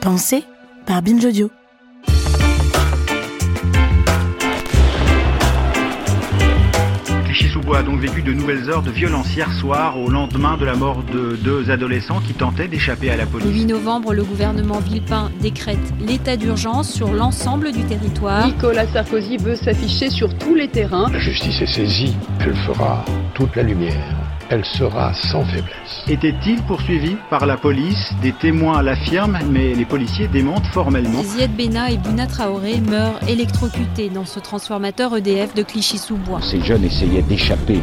Pensée par Binge Audio. Clichy-sous-Bois a donc vécu de nouvelles heures de violence hier soir au lendemain de la mort de deux adolescents qui tentaient d'échapper à la Le 8 police. novembre, le gouvernement Villepin décrète l'état d'urgence sur l'ensemble du territoire. Nicolas Sarkozy veut s'afficher sur tous les terrains. La justice est saisie, elle fera toute la lumière, elle sera sans faiblesse. Était-il poursuivi par la police Des témoins l'affirment, mais les policiers démentent formellement. Ziad Bena et Bouna Traoré meurent électrocutés dans ce transformateur EDF de Clichy-sous-Bois. Ces jeunes essayaient d'échapper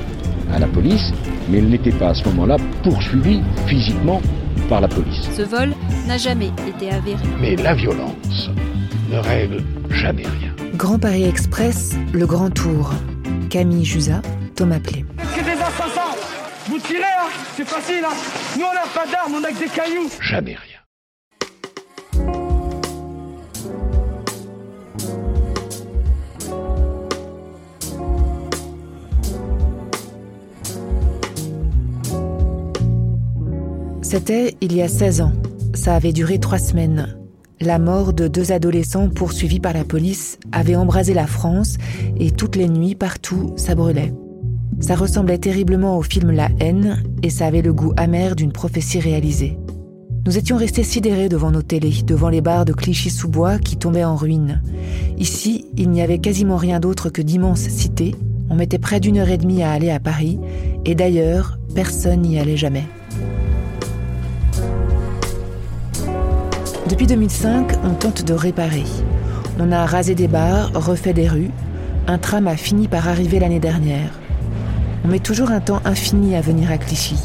à la police, mais ils n'étaient pas à ce moment-là poursuivis physiquement par la police. Ce vol n'a jamais été avéré. Mais la violence ne règle jamais rien. Grand Paris Express, le Grand Tour. Camille Jusa, Thomas Plé. Tirez, hein C'est facile, hein Nous, on n'a pas d'armes, on a que des cailloux Jamais rien. C'était il y a 16 ans. Ça avait duré trois semaines. La mort de deux adolescents poursuivis par la police avait embrasé la France et toutes les nuits, partout, ça brûlait. Ça ressemblait terriblement au film La haine et ça avait le goût amer d'une prophétie réalisée. Nous étions restés sidérés devant nos télés, devant les bars de Clichy-sous-Bois qui tombaient en ruine. Ici, il n'y avait quasiment rien d'autre que d'immenses cités. On mettait près d'une heure et demie à aller à Paris et d'ailleurs, personne n'y allait jamais. Depuis 2005, on tente de réparer. On a rasé des bars, refait des rues. Un tram a fini par arriver l'année dernière. On met toujours un temps infini à venir à Clichy.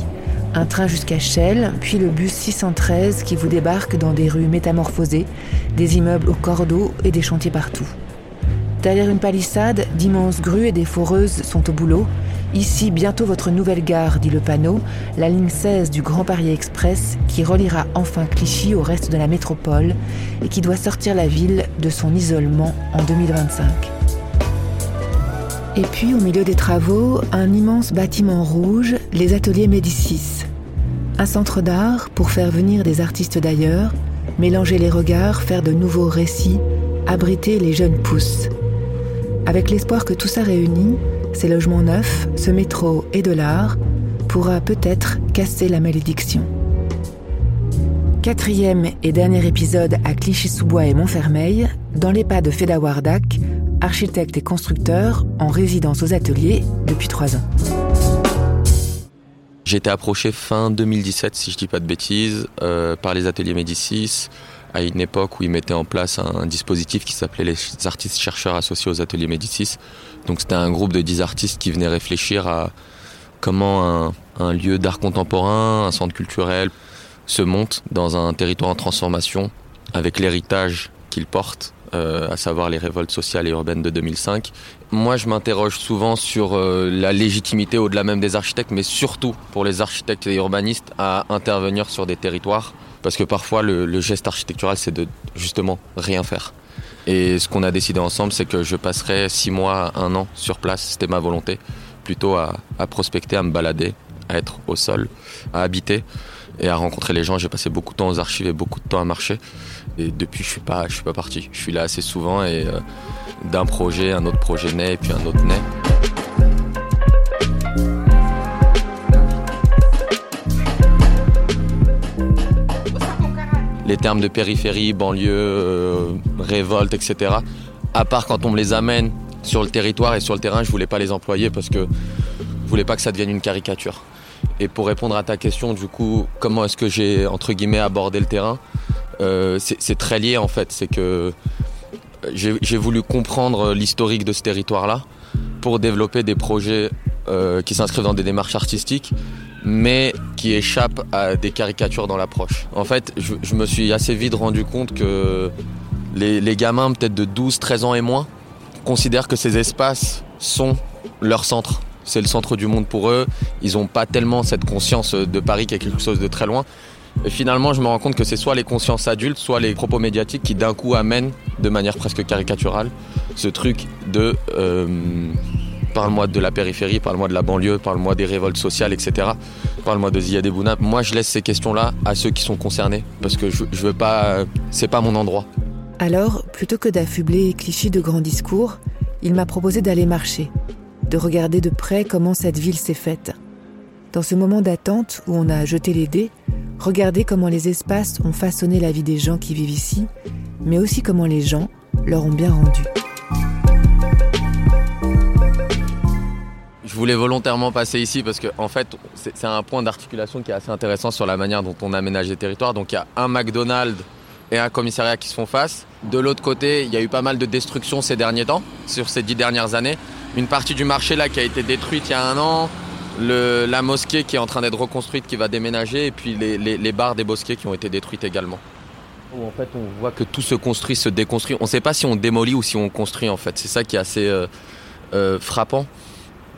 Un train jusqu'à Chelles, puis le bus 613 qui vous débarque dans des rues métamorphosées, des immeubles au cordeau et des chantiers partout. Derrière une palissade, d'immenses grues et des foreuses sont au boulot. Ici, bientôt votre nouvelle gare, dit le panneau, la ligne 16 du Grand Paris Express qui reliera enfin Clichy au reste de la métropole et qui doit sortir la ville de son isolement en 2025. Et puis, au milieu des travaux, un immense bâtiment rouge, les ateliers Médicis. Un centre d'art pour faire venir des artistes d'ailleurs, mélanger les regards, faire de nouveaux récits, abriter les jeunes pousses. Avec l'espoir que tout ça réuni, ces logements neufs, ce métro et de l'art, pourra peut-être casser la malédiction. Quatrième et dernier épisode à Clichy-sous-Bois et Montfermeil, dans les pas de Feda Wardak, architecte et constructeur en résidence aux ateliers depuis trois ans. J'ai été approché fin 2017, si je dis pas de bêtises, euh, par les ateliers Médicis, à une époque où ils mettaient en place un, dispositif qui s'appelait les artistes chercheurs associés aux ateliers Médicis. Donc c'était un groupe de 10 artistes qui venaient réfléchir à comment un, un lieu d'art contemporain, un centre culturel, se monte dans un territoire en transformation avec l'héritage qu'il porte, euh, à savoir les révoltes sociales et urbaines de 2005. Moi, je m'interroge souvent sur euh, la légitimité au-delà même des architectes, mais surtout pour les architectes et urbanistes à intervenir sur des territoires, parce que parfois le, geste architectural, c'est de justement rien faire. Et ce qu'on a décidé ensemble, c'est que je passerai six mois, un an sur place, c'était ma volonté, plutôt à prospecter, à me balader, à être au sol, à habiter et à rencontrer les gens. J'ai passé beaucoup de temps aux archives et beaucoup de temps à marcher. Et depuis, je suis suis pas parti. Je suis là assez souvent et euh, d'un projet, un autre projet naît et puis un autre naît. Les termes de périphérie, banlieue, euh, révolte, etc. À part quand on me les amène sur le territoire et sur le terrain, je voulais pas les employer parce que je voulais pas que ça devienne une caricature. Et pour répondre à ta question, du coup, comment est-ce que j'ai entre guillemets abordé le terrain euh, C'est très lié en fait. C'est que j'ai voulu comprendre l'historique de ce territoire-là pour développer des projets euh, qui s'inscrivent dans des démarches artistiques, mais qui échappent à des caricatures dans l'approche. En fait, je, me suis assez vite rendu compte que les gamins, peut-être de 12, 13 ans et moins, considèrent que ces espaces sont leur centre c'est le centre du monde pour eux. Ils n'ont pas tellement cette conscience de Paris qui est quelque chose de très loin. Et finalement, je me rends compte que c'est soit les consciences adultes, soit les propos médiatiques qui d'un coup amènent, de manière presque caricaturale, ce truc de euh, parle-moi de la périphérie, parle-moi de la banlieue, parle-moi des révoltes sociales, etc. Parle-moi de Ziyad Bouna. Moi, je laisse ces questions-là à ceux qui sont concernés, parce que je, veux pas, c'est pas mon endroit. Alors, plutôt que d'affubler Clichy de grands discours, il m'a proposé d'aller marcher, de regarder de près comment cette ville s'est faite. Dans ce moment d'attente où on a jeté les dés, regarder comment les espaces ont façonné la vie des gens qui vivent ici, mais aussi comment les gens leur ont bien rendu. Je voulais volontairement passer ici parce que en fait c'est un point d'articulation qui est assez intéressant sur la manière dont on aménage les territoires. Donc il y a un McDonald's et un commissariat qui se font face. De l'autre côté, il y a eu pas mal de destruction ces derniers temps, sur ces dix dernières années. Une partie du marché là qui a été détruite il y a un an, la mosquée qui est en train d'être reconstruite, qui va déménager, et puis les, les, bars des bosquets qui ont été détruites également. En fait on voit que tout se construit, se déconstruit. On ne sait pas si on démolit ou si on construit en fait. C'est ça qui est assez euh, euh, frappant.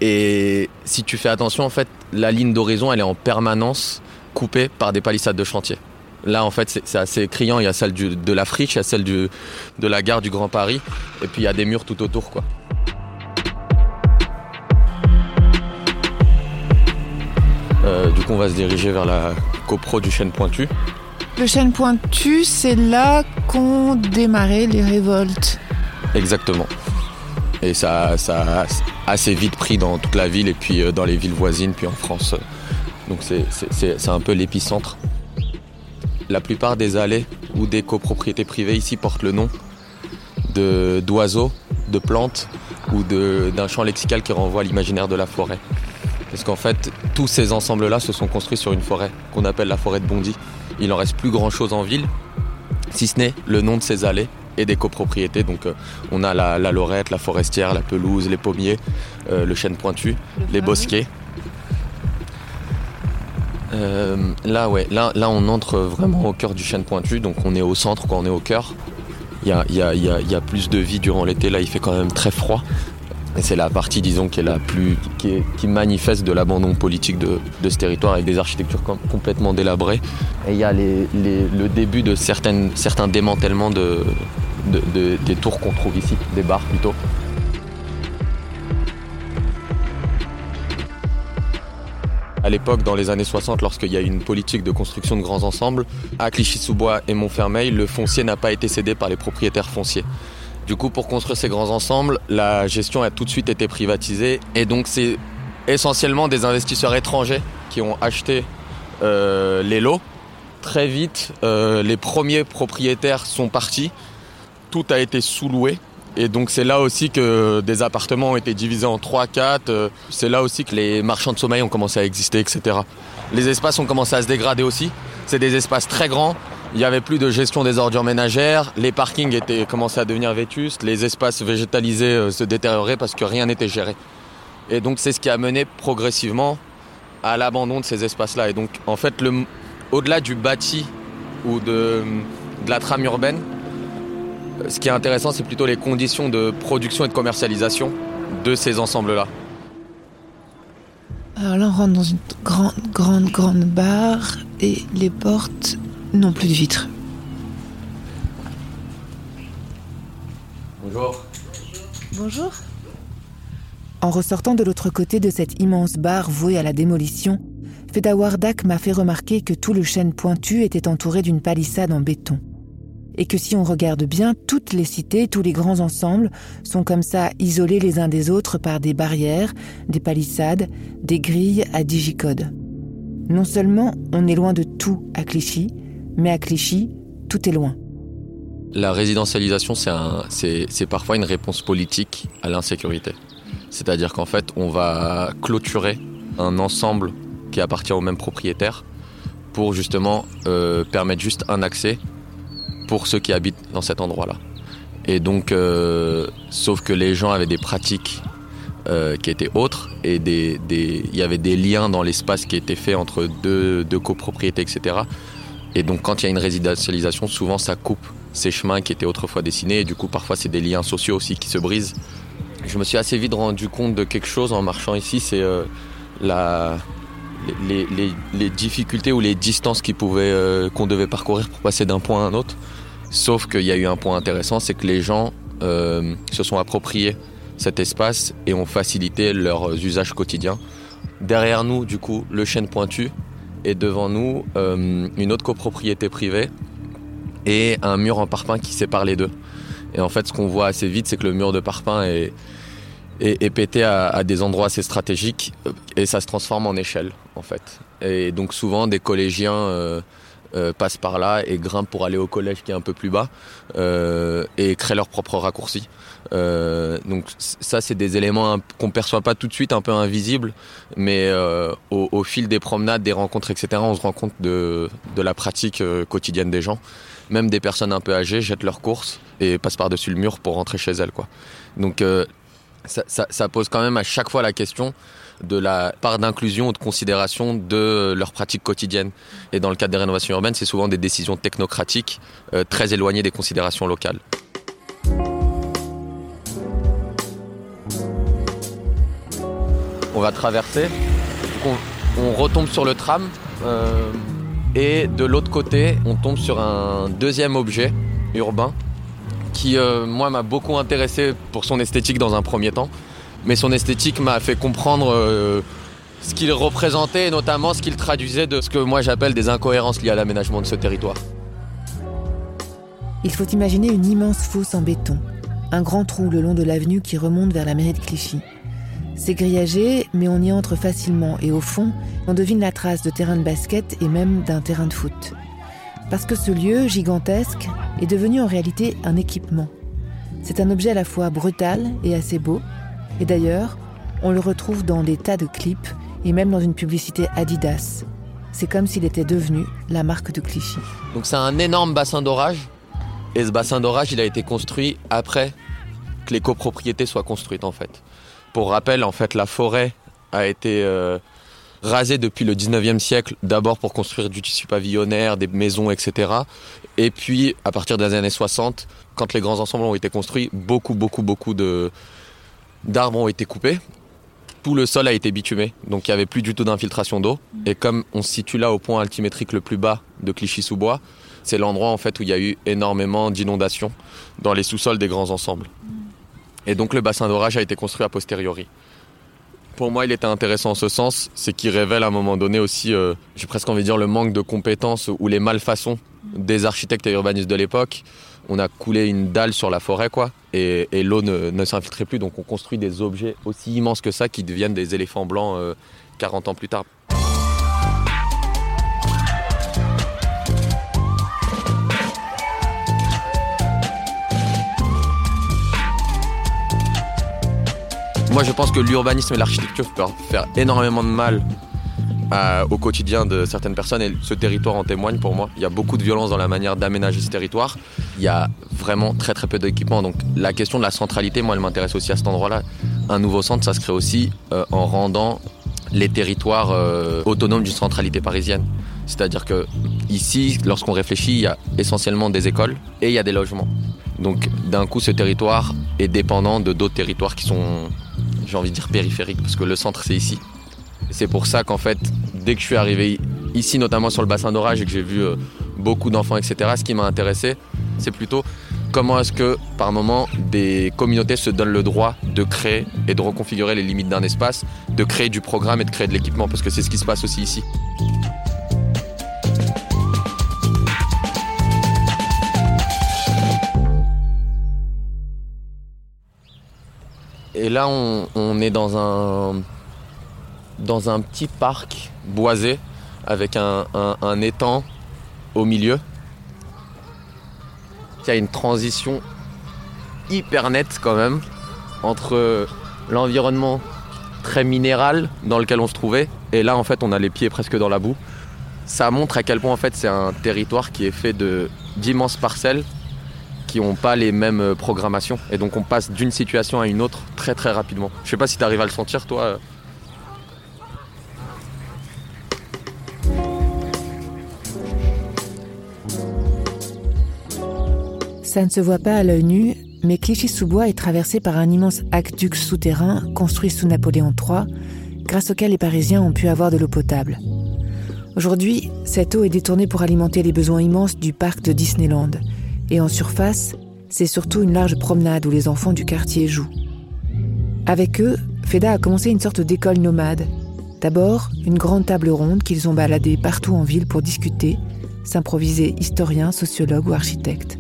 Et si tu fais attention, en fait, la ligne d'horizon, elle est en permanence coupée par des palissades de chantier. Là, en fait, c'est assez criant. Il y a celle de la friche, il y a celle de la gare du Grand Paris, et puis il y a des murs tout autour, quoi. Euh, du coup, on va se diriger vers la copro du chêne pointu. Le chêne pointu, c'est là qu'ont démarré les révoltes. Exactement. Et ça, ça a assez vite pris dans toute la ville et puis euh, dans les villes voisines, puis en France. Donc c'est un peu l'épicentre. La plupart des allées ou des copropriétés privées ici portent le nom d'oiseaux, de, de, plantes ou d'un champ lexical qui renvoie à l'imaginaire de la forêt. Parce qu'en fait, tous ces ensembles-là se sont construits sur une forêt qu'on appelle la forêt de Bondy. Il n'en reste plus grand-chose en ville, si ce n'est le nom de ces allées et des copropriétés. Donc euh, on a la, la, lorette, la forestière, la pelouse, les pommiers, euh, le chêne pointu, le les bosquets. Euh, là, ouais, là, là, on entre vraiment au cœur du chêne pointu, donc on est au centre quand on est au cœur. Il y a, y, a, y, a, y a, plus de vie durant l'été, là il fait quand même très froid. C'est la partie, disons, qui est la plus, qui, est, qui manifeste de l'abandon politique de, ce territoire avec des architectures com complètement délabrées. Et il y a le début de certains démantèlements de, des tours qu'on trouve ici, des bars plutôt. À l'époque, dans les années 60, lorsqu'il y a eu une politique de construction de grands ensembles, à Clichy-sous-Bois et Montfermeil, le foncier n'a pas été cédé par les propriétaires fonciers. Du coup, pour construire ces grands ensembles, la gestion a tout de suite été privatisée. Et donc, c'est essentiellement des investisseurs étrangers qui ont acheté euh, les lots. Très vite, euh, les premiers propriétaires sont partis. Tout a été sous-loué. Et donc, c'est là aussi que des appartements ont été divisés en 3, 4. C'est là aussi que les marchands de sommeil ont commencé à exister, etc. Les espaces ont commencé à se dégrader aussi. C'est des espaces très grands. Il n'y avait plus de gestion des ordures ménagères, les parkings étaient commencés à devenir vétustes, les espaces végétalisés euh, se détérioraient parce que rien n'était géré. Et donc c'est ce qui a mené progressivement à l'abandon de ces espaces-là. Et donc en fait, au-delà du bâti ou de, de la trame urbaine, ce qui est intéressant, c'est plutôt les conditions de production et de commercialisation de ces ensembles-là. Alors là, on rentre dans une grande, grande, grande barre et les portes non plus de vitres. Bonjour. Bonjour. En ressortant de l'autre côté de cette immense barre vouée à la démolition, Feda Wardak m'a fait remarquer que tout le chêne pointu était entouré d'une palissade en béton. Et que si on regarde bien, toutes les cités, tous les grands ensembles sont comme ça isolés les uns des autres par des barrières, des palissades, des grilles à digicodes. Non seulement on est loin de tout à Clichy, mais à Clichy, tout est loin. La résidentialisation, c'est parfois une réponse politique à l'insécurité. C'est-à-dire qu'en fait, on va clôturer un ensemble qui appartient au même propriétaire pour justement euh, permettre juste un accès pour ceux qui habitent dans cet endroit-là. Et donc, euh, sauf que les gens avaient des pratiques euh, qui étaient autres et il y avait des liens dans l'espace qui étaient faits entre deux copropriétés, etc. Et donc quand il y a une résidentialisation, souvent ça coupe ces chemins qui étaient autrefois dessinés et du coup parfois c'est des liens sociaux aussi qui se brisent. Je me suis assez vite rendu compte de quelque chose en marchant ici, c'est euh, les, difficultés ou les distances euh, qu'on devait parcourir pour passer d'un point à un autre. Sauf qu'il y a eu un point intéressant, c'est que les gens euh, se sont appropriés cet espace et ont facilité leurs usages quotidiens. Derrière nous, du coup, le chêne pointu et devant nous, euh, une autre copropriété privée et un mur en parpaing qui sépare les deux. Et en fait, ce qu'on voit assez vite, c'est que le mur de parpaing est, est, pété à, des endroits assez stratégiques euh, et ça se transforme en échelle, en fait. Et donc souvent, des collégiens euh, euh, passent par là et grimpent pour aller au collège qui est un peu plus bas et créent leur propre raccourci. donc ça, c'est des éléments qu'on perçoit pas tout de suite, un peu invisibles, mais au, fil des promenades, des rencontres, etc., on se rend compte de, de la pratique quotidienne des gens même des personnes un peu âgées jettent leurs courses et passent par-dessus le mur pour rentrer chez elles. Quoi. Donc euh, ça, pose quand même à chaque fois la question de la part d'inclusion ou de considération de leur pratique quotidienne. Et dans le cadre des rénovations urbaines, c'est souvent des décisions technocratiques euh, très éloignées des considérations locales. On va traverser, on, retombe sur le tram. Euh, et de l'autre côté, on tombe sur un deuxième objet urbain qui, euh, moi, m'a beaucoup intéressé pour son esthétique dans un premier temps. Mais son esthétique m'a fait comprendre euh, ce qu'il représentait et notamment ce qu'il traduisait de ce que moi j'appelle des incohérences liées à l'aménagement de ce territoire. Il faut imaginer une immense fosse en béton, un grand trou le long de l'avenue qui remonte vers la mairie de Clichy. C'est grillagé, mais on y entre facilement et au fond, on devine la trace de terrain de basket et même d'un terrain de foot. Parce que ce lieu, gigantesque, est devenu en réalité un équipement. C'est un objet à la fois brutal et assez beau, et d'ailleurs, on le retrouve dans des tas de clips et même dans une publicité Adidas. C'est comme s'il était devenu la marque de Clichy. Donc c'est un énorme bassin d'orage, et ce bassin d'orage, il a été construit après que les copropriétés soient construites en fait. Pour rappel, en fait, la forêt a été euh, rasée depuis le 19e siècle, d'abord pour construire du tissu pavillonnaire, des maisons, etc. Et puis, à partir des années 60, quand les grands ensembles ont été construits, beaucoup, beaucoup, beaucoup de, d'arbres ont été coupés. Tout le sol a été bitumé, donc il n'y avait plus du tout d'infiltration d'eau. Et comme on se situe là au point altimétrique le plus bas de Clichy-sous-Bois, c'est l'endroit en fait où il y a eu énormément d'inondations dans les sous-sols des grands ensembles. Et donc le bassin d'orage a été construit a posteriori. Pour moi, il était intéressant en ce sens, c'est qu'il révèle à un moment donné aussi, euh, j'ai presque envie de dire, le manque de compétences ou les malfaçons des architectes et urbanistes de l'époque. On a coulé une dalle sur la forêt, quoi, et, l'eau ne, s'infiltrait plus. Donc on construit des objets aussi immenses que ça qui deviennent des éléphants blancs 40 euh, ans plus tard. Moi, je pense que l'urbanisme et l'architecture peuvent faire énormément de mal au quotidien de certaines personnes et ce territoire en témoigne pour moi. Il y a beaucoup de violence dans la manière d'aménager ce territoire. Il y a vraiment très très peu d'équipements. Donc la question de la centralité, moi, elle m'intéresse aussi à cet endroit-là. Un nouveau centre, ça se crée aussi euh, en rendant les territoires euh, autonomes d'une centralité parisienne. C'est-à-dire que ici, lorsqu'on réfléchit, il y a essentiellement des écoles et il y a des logements. Donc d'un coup, ce territoire est dépendant de d'autres territoires qui sont j'ai envie de dire périphérique, parce que le centre c'est ici. C'est pour ça qu'en fait, dès que je suis arrivé ici, notamment sur le bassin d'orage, et que j'ai vu euh, beaucoup d'enfants, etc., ce qui m'a intéressé, c'est plutôt comment est-ce que, par moment, des communautés se donnent le droit de créer et de reconfigurer les limites d'un espace, de créer du programme et de créer de l'équipement, parce que c'est ce qui se passe aussi ici. Et là, on, est dans un, petit parc boisé avec un, étang au milieu. Il y a une transition hyper nette quand même entre l'environnement très minéral dans lequel on se trouvait et là en fait on a les pieds presque dans la boue. Ça montre à quel point en fait c'est un territoire qui est fait d'immenses parcelles qui n'ont pas les mêmes euh, programmations. Et donc on passe d'une situation à une autre très très rapidement. Je sais pas si tu arrives à le sentir toi. Ça ne se voit pas à l'œil nu, mais Clichy-sous-Bois est traversé par un immense aqueduc souterrain construit sous Napoléon III, grâce auquel les Parisiens ont pu avoir de l'eau potable. Aujourd'hui, cette eau est détournée pour alimenter les besoins immenses du parc de Disneyland, et en surface, c'est surtout une large promenade où les enfants du quartier jouent. Avec eux, Feda a commencé une sorte d'école nomade. D'abord, une grande table ronde qu'ils ont baladée partout en ville pour discuter, s'improviser historien, sociologue ou architecte.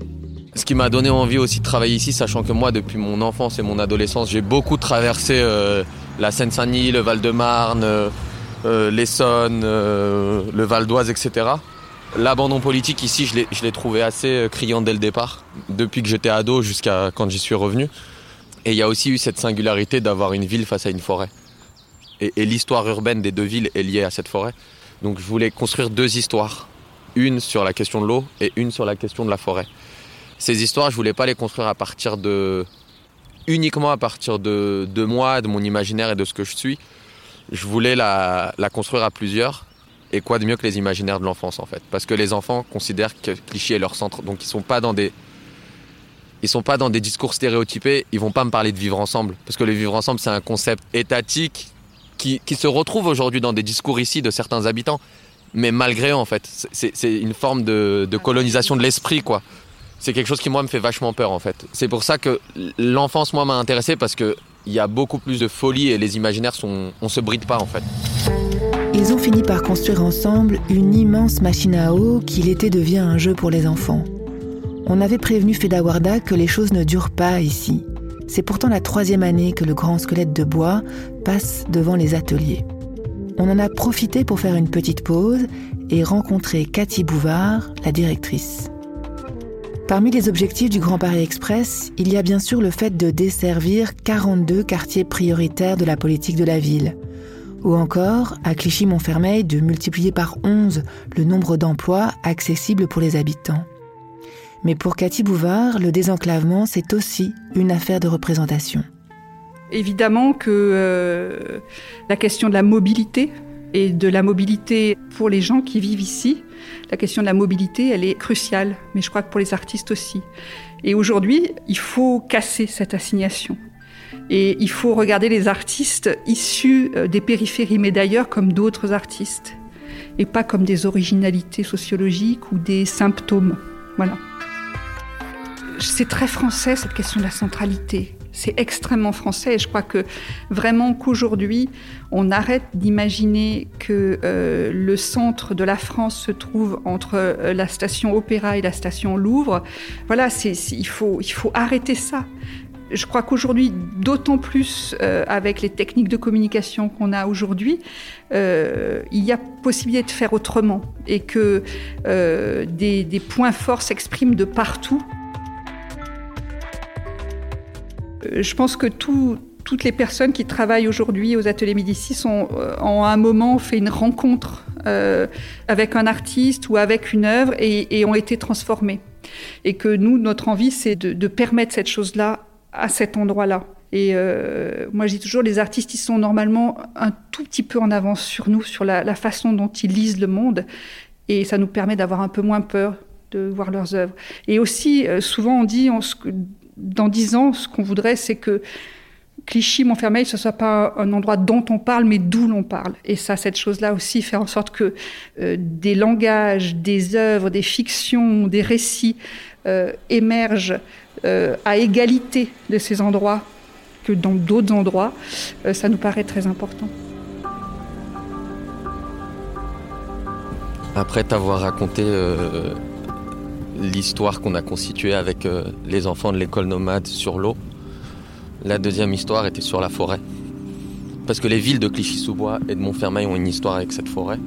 Ce qui m'a donné envie aussi de travailler ici, sachant que moi, depuis mon enfance et mon adolescence, j'ai beaucoup traversé euh, la Seine-Saint-Denis, le Val-de-Marne, euh, euh, l'Essonne, le Val d'Oise, etc. L'abandon politique ici, je l'ai trouvé assez criant dès le départ, depuis que j'étais ado jusqu'à quand j'y suis revenu. Et il y a aussi eu cette singularité d'avoir une ville face à une forêt. Et, l'histoire urbaine des deux villes est liée à cette forêt. Donc je voulais construire deux histoires. Une sur la question de l'eau et une sur la question de la forêt. Ces histoires, je voulais pas les construire à partir de uniquement à partir de, de moi, de mon imaginaire et de ce que je suis. Je voulais la, la construire à plusieurs. Et quoi de mieux que les imaginaires de l'enfance en fait? Parce que les enfants considèrent que Clichy est leur centre, donc ils sont pas dans des ils sont pas dans des discours stéréotypés, ils vont pas me parler de vivre ensemble. Parce que le vivre ensemble, c'est un concept étatique qui, qui se retrouve aujourd'hui dans des discours ici de certains habitants. Mais malgré eux, en fait, c'est une forme de, de colonisation de l'esprit, quoi. C'est quelque chose qui, moi, me fait vachement peur, en fait. C'est pour ça que l'enfance, moi, m'a intéressé parce que il y a beaucoup plus de folie et les imaginaires sont, on se bride pas, en fait. Ils ont fini par construire ensemble une immense machine à eau qui l'été devient un jeu pour les enfants. On avait prévenu Fedawarda que les choses ne durent pas ici. C'est pourtant la troisième année que le grand squelette de bois passe devant les ateliers. On en a profité pour faire une petite pause et rencontrer Cathy Bouvard, la directrice. Parmi les objectifs du Grand Paris Express, il y a bien sûr le fait de desservir 42 quartiers prioritaires de la politique de la ville. Ou encore, à Clichy-Montfermeil, de multiplier par 11 le nombre d'emplois accessibles pour les habitants. Mais pour Cathy Bouvard, le désenclavement, c'est aussi une affaire de représentation. Évidemment que euh, la question de la mobilité et de la mobilité pour les gens qui vivent ici, la question de la mobilité, elle est cruciale, mais je crois que pour les artistes aussi. Et aujourd'hui, il faut casser cette assignation. Et il faut regarder les artistes issus euh, des périphéries, mais d'ailleurs comme d'autres artistes, et pas comme des originalités sociologiques ou des symptômes. Voilà. C'est très français cette question de la centralité. C'est extrêmement français et je crois que vraiment qu'aujourd'hui, on arrête d'imaginer que euh, le centre de la France se trouve entre euh, la station Opéra et la station Louvre. Voilà, il, faut, il faut arrêter ça. Je crois qu'aujourd'hui, d'autant plus euh, avec les techniques de communication qu'on a aujourd'hui, euh, il y a possibilité de faire autrement et que euh, des, points forts s'expriment de partout. Je pense que tout, toutes les personnes qui travaillent aujourd'hui aux ateliers Médicis ont, en un moment fait une rencontre avec un artiste ou avec une œuvre et, ont été transformées. Et que nous, notre envie, c'est de permettre cette chose-là à cet endroit-là. Et euh, moi, je dis toujours, les artistes, ils sont normalement un tout petit peu en avance sur nous, sur la, façon dont ils lisent le monde. Et ça nous permet d'avoir un peu moins peur de voir leurs œuvres. Et aussi, euh, souvent, on dit, dans dix ans, ce qu'on voudrait, c'est que Clichy, Montfermeil, ce soit pas un endroit dont on parle, mais d'où l'on parle. Et ça, cette chose-là aussi, faire en sorte que euh, des langages, des œuvres, des fictions, des récits émergent euh, à égalité de ces endroits que dans d'autres endroits, euh, ça nous paraît très important. Après t'avoir raconté euh, l'histoire qu'on a constituée avec les enfants de l'école nomade sur l'eau, la deuxième histoire était sur la forêt. Parce que les villes de Clichy-sous-Bois et de Montfermeil ont une histoire avec cette forêt.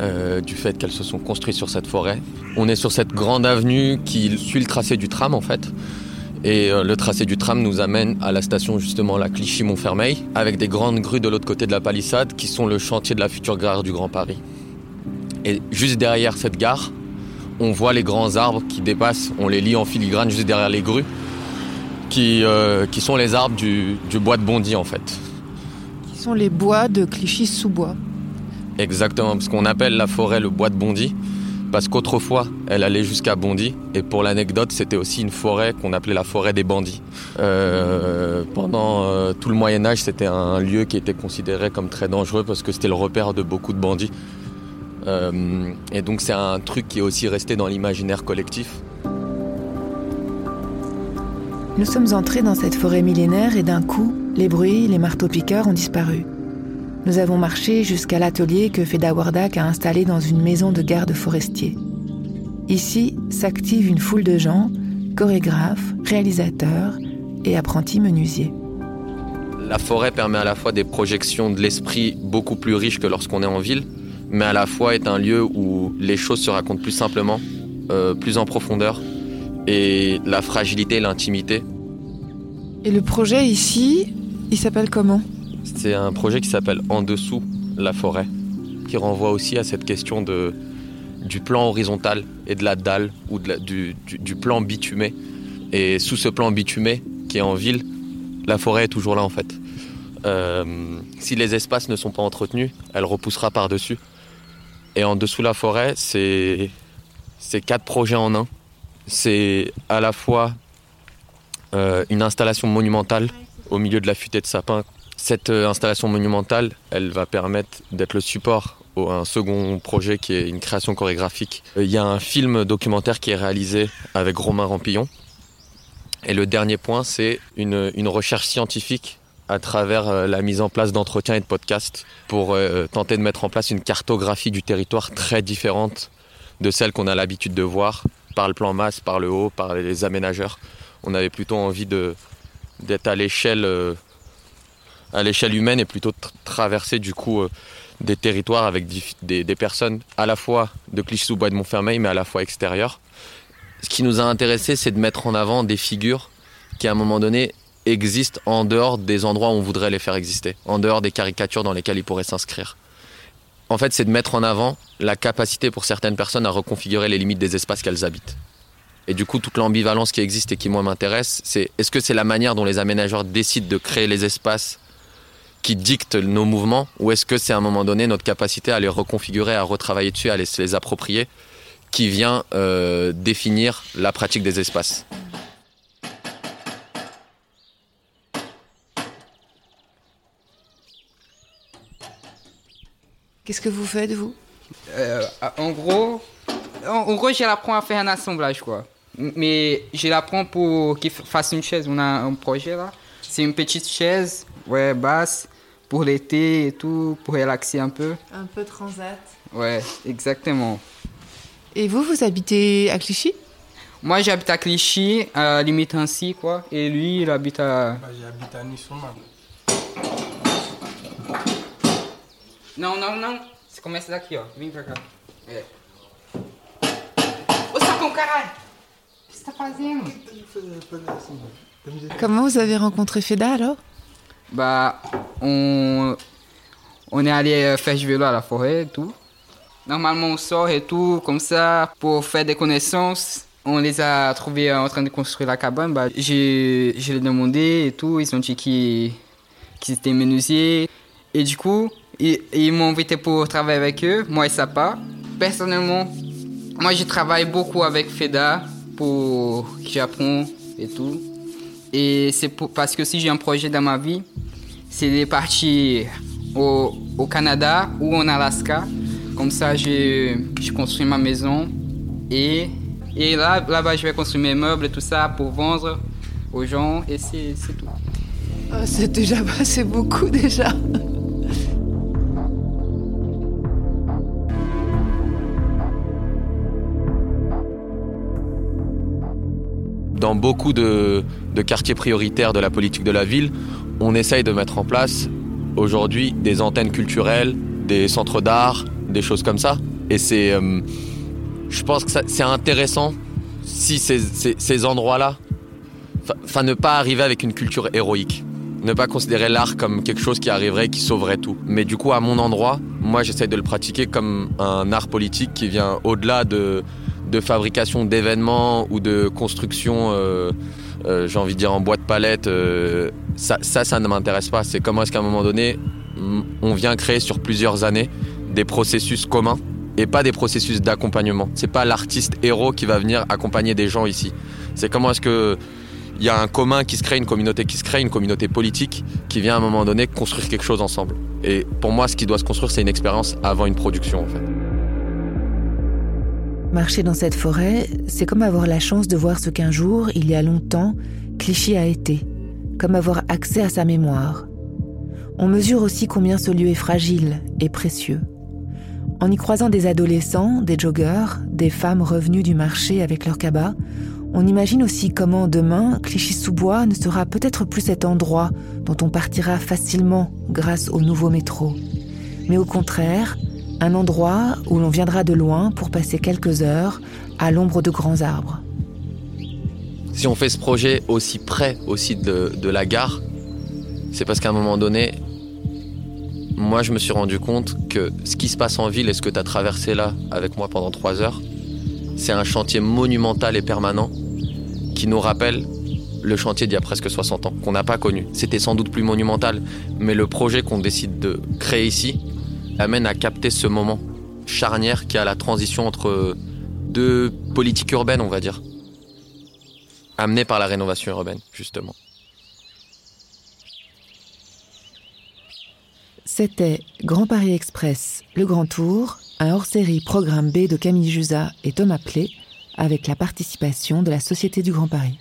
Euh, du fait qu'elles se sont construites sur cette forêt. On est sur cette grande avenue qui suit le tracé du tram en fait. Et euh, le tracé du tram nous amène à la station justement la Clichy-Montfermeil, avec des grandes grues de l'autre côté de la palissade qui sont le chantier de la future gare du Grand Paris. Et juste derrière cette gare, on voit les grands arbres qui dépassent, on les lit en filigrane juste derrière les grues, qui, euh, sont les arbres du, du bois de Bondy en fait. Qui sont les bois de Clichy-sous-Bois. Exactement, parce qu'on appelle la forêt le bois de Bondy, parce qu'autrefois, elle allait jusqu'à Bondy, et pour l'anecdote, c'était aussi une forêt qu'on appelait la forêt des bandits. Euh, pendant euh, tout le Moyen Âge, c'était un lieu qui était considéré comme très dangereux, parce que c'était le repère de beaucoup de bandits. Euh, et donc c'est un truc qui est aussi resté dans l'imaginaire collectif. Nous sommes entrés dans cette forêt millénaire et d'un coup, les bruits, les marteaux-piqueurs ont disparu. Nous avons marché jusqu'à l'atelier que Feda Wardak a installé dans une maison de garde forestier. Ici s'active une foule de gens, chorégraphes, réalisateurs et apprentis menuisiers. La forêt permet à la fois des projections de l'esprit beaucoup plus riches que lorsqu'on est en ville, mais à la fois est un lieu où les choses se racontent plus simplement, euh, plus en profondeur, et la fragilité, l'intimité. Et le projet ici, il s'appelle comment? C'est un projet qui s'appelle En dessous la forêt, qui renvoie aussi à cette question de, du plan horizontal et de la dalle, ou de du, plan bitumé. Et sous ce plan bitumé, qui est en ville, la forêt est toujours là en fait. Euh, si les espaces ne sont pas entretenus, elle repoussera par-dessus. Et en dessous la forêt, c'est quatre projets en un c'est à la fois euh, une installation monumentale au milieu de la futaie de sapin. Cette euh, installation monumentale, elle va permettre d'être le support à un second projet qui est une création chorégraphique. Euh, il y a un film documentaire qui est réalisé avec Romain Rampillon. Et le dernier point, c'est une, recherche scientifique à travers la mise en place d'entretiens et de podcasts pour tenter de mettre en place une cartographie du territoire très différente de celle qu'on a l'habitude de voir par le plan masse, par le haut, par les aménageurs. On avait plutôt envie d'être à l'échelle euh, à l'échelle humaine et plutôt traverser du coup euh, des territoires avec des, personnes à la fois de Clichy-sous-Bois et de Montfermeil, mais à la fois extérieures. Ce qui nous a intéressé, c'est de mettre en avant des figures qui, à un moment donné, existent en dehors des endroits où on voudrait les faire exister, en dehors des caricatures dans lesquelles ils pourraient s'inscrire en fait, c'est de mettre en avant la capacité pour certaines personnes à reconfigurer les limites des espaces qu'elles habitent. Et du coup, toute l'ambivalence qui existe et qui moi m'intéresse, c'est est-ce que c'est la manière dont les aménageurs décident de créer les espaces qui dictent nos mouvements, ou est-ce que c'est à un moment donné notre capacité à les reconfigurer, à retravailler dessus, à les, les approprier, qui vient euh, définir la pratique des espaces? Qu'est-ce que vous faites, vous? Euh, En gros, en, gros, je l'apprends à faire un assemblage, quoi. Mais je l'apprends pour qu'il fasse une chaise. On a un projet là. C'est une petite chaise, ouais, basse, pour l'été et tout, pour relaxer un peu. Un peu transat. Ouais, exactement. Et vous, vous habitez à Clichy? Moi, j'habite à Clichy, à limite ainsi, quoi. Et lui, il habite à. Bah, j'habite à Nice Não, não, não. Você começa daqui, ó. Vem pra cá. É. Ô, sapão, caralho! O que você tá fazendo? Comment vous avez rencontré Feda alors? Bah, on, on est allé euh, faire du vélo à la forêt et tout. Normalement, on sort et tout, comme ça, pour faire des connaissances. On les a trouvés en train de construire la cabane. Bah, je, je les ai demandé et tout. Ils ont dit qu'ils étaient menuisiers. Et du coup, ils, m'ont invité pour travailler avec eux, moi et Sapa. Personnellement, moi je travaille beaucoup avec FEDA pour que j'apprends et tout. Et c'est parce que si j'ai un projet dans ma vie, c'est de partir au, au, Canada ou en Alaska. Comme ça, je, je construis ma maison. Et, et là, là-bas, je vais construire mes meubles et tout ça pour vendre aux gens. Et c'est tout. Ah, c'est déjà c'est beaucoup déjà. Dans beaucoup de, quartiers prioritaires de la politique de la ville, on essaye de mettre en place aujourd'hui des antennes culturelles, des centres d'art, des choses comme ça. Et c'est, euh, je pense que c'est intéressant si ces, endroits-là, enfin ne pas arriver avec une culture héroïque, ne pas considérer l'art comme quelque chose qui arriverait, qui sauverait tout. Mais du coup, à mon endroit, moi, j'essaye de le pratiquer comme un art politique qui vient au-delà de de fabrication d'événements ou de construction, euh, euh, j'ai envie de dire en boîte palette, euh, ça, ça, ne m'intéresse pas. C'est comment est-ce qu'à un moment donné, on vient créer sur plusieurs années des processus communs et pas des processus d'accompagnement. C'est pas l'artiste héros qui va venir accompagner des gens ici. C'est comment est-ce que il y a un commun qui se crée, une communauté qui se crée, une communauté politique qui vient à un moment donné construire quelque chose ensemble. Et pour moi, ce qui doit se construire, c'est une expérience avant une production en fait. Marcher dans cette forêt, c'est comme avoir la chance de voir ce qu'un jour, il y a longtemps, Clichy a été, comme avoir accès à sa mémoire. On mesure aussi combien ce lieu est fragile et précieux. En y croisant des adolescents, des joggeurs, des femmes revenues du marché avec leur cabas, on imagine aussi comment demain, Clichy-sous-Bois ne sera peut-être plus cet endroit dont on partira facilement grâce au nouveau métro, mais au contraire, un endroit où l'on viendra de loin pour passer quelques heures à l'ombre de grands arbres. Si on fait ce projet aussi près aussi de, de la gare, c'est parce qu'à un moment donné, moi je me suis rendu compte que ce qui se passe en ville et ce que tu as traversé là avec moi pendant trois heures, c'est un chantier monumental et permanent qui nous rappelle le chantier d'il y a presque 60 ans, qu'on n'a pas connu. C'était sans doute plus monumental, mais le projet qu'on décide de créer ici amène à capter ce moment charnière qui a la transition entre deux politiques urbaines, on va dire, amené par la rénovation urbaine, justement. C'était Grand Paris Express, le Grand Tour, un hors-série programme B de Camille Jusa et Thomas Plé, avec la participation de la Société du Grand Paris.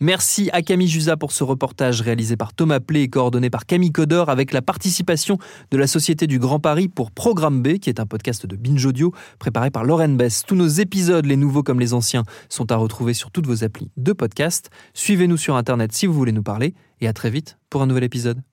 Merci à Camille Jusa pour ce reportage réalisé par Thomas Plé et coordonné par Camille Codor avec la participation de la Société du Grand Paris pour Programme B, qui est un podcast de Binge Audio préparé par Lauren Bess. Tous nos épisodes, les nouveaux comme les anciens, sont à retrouver sur toutes vos applis de podcast. Suivez-nous sur Internet si vous voulez nous parler et à très vite pour un nouvel épisode.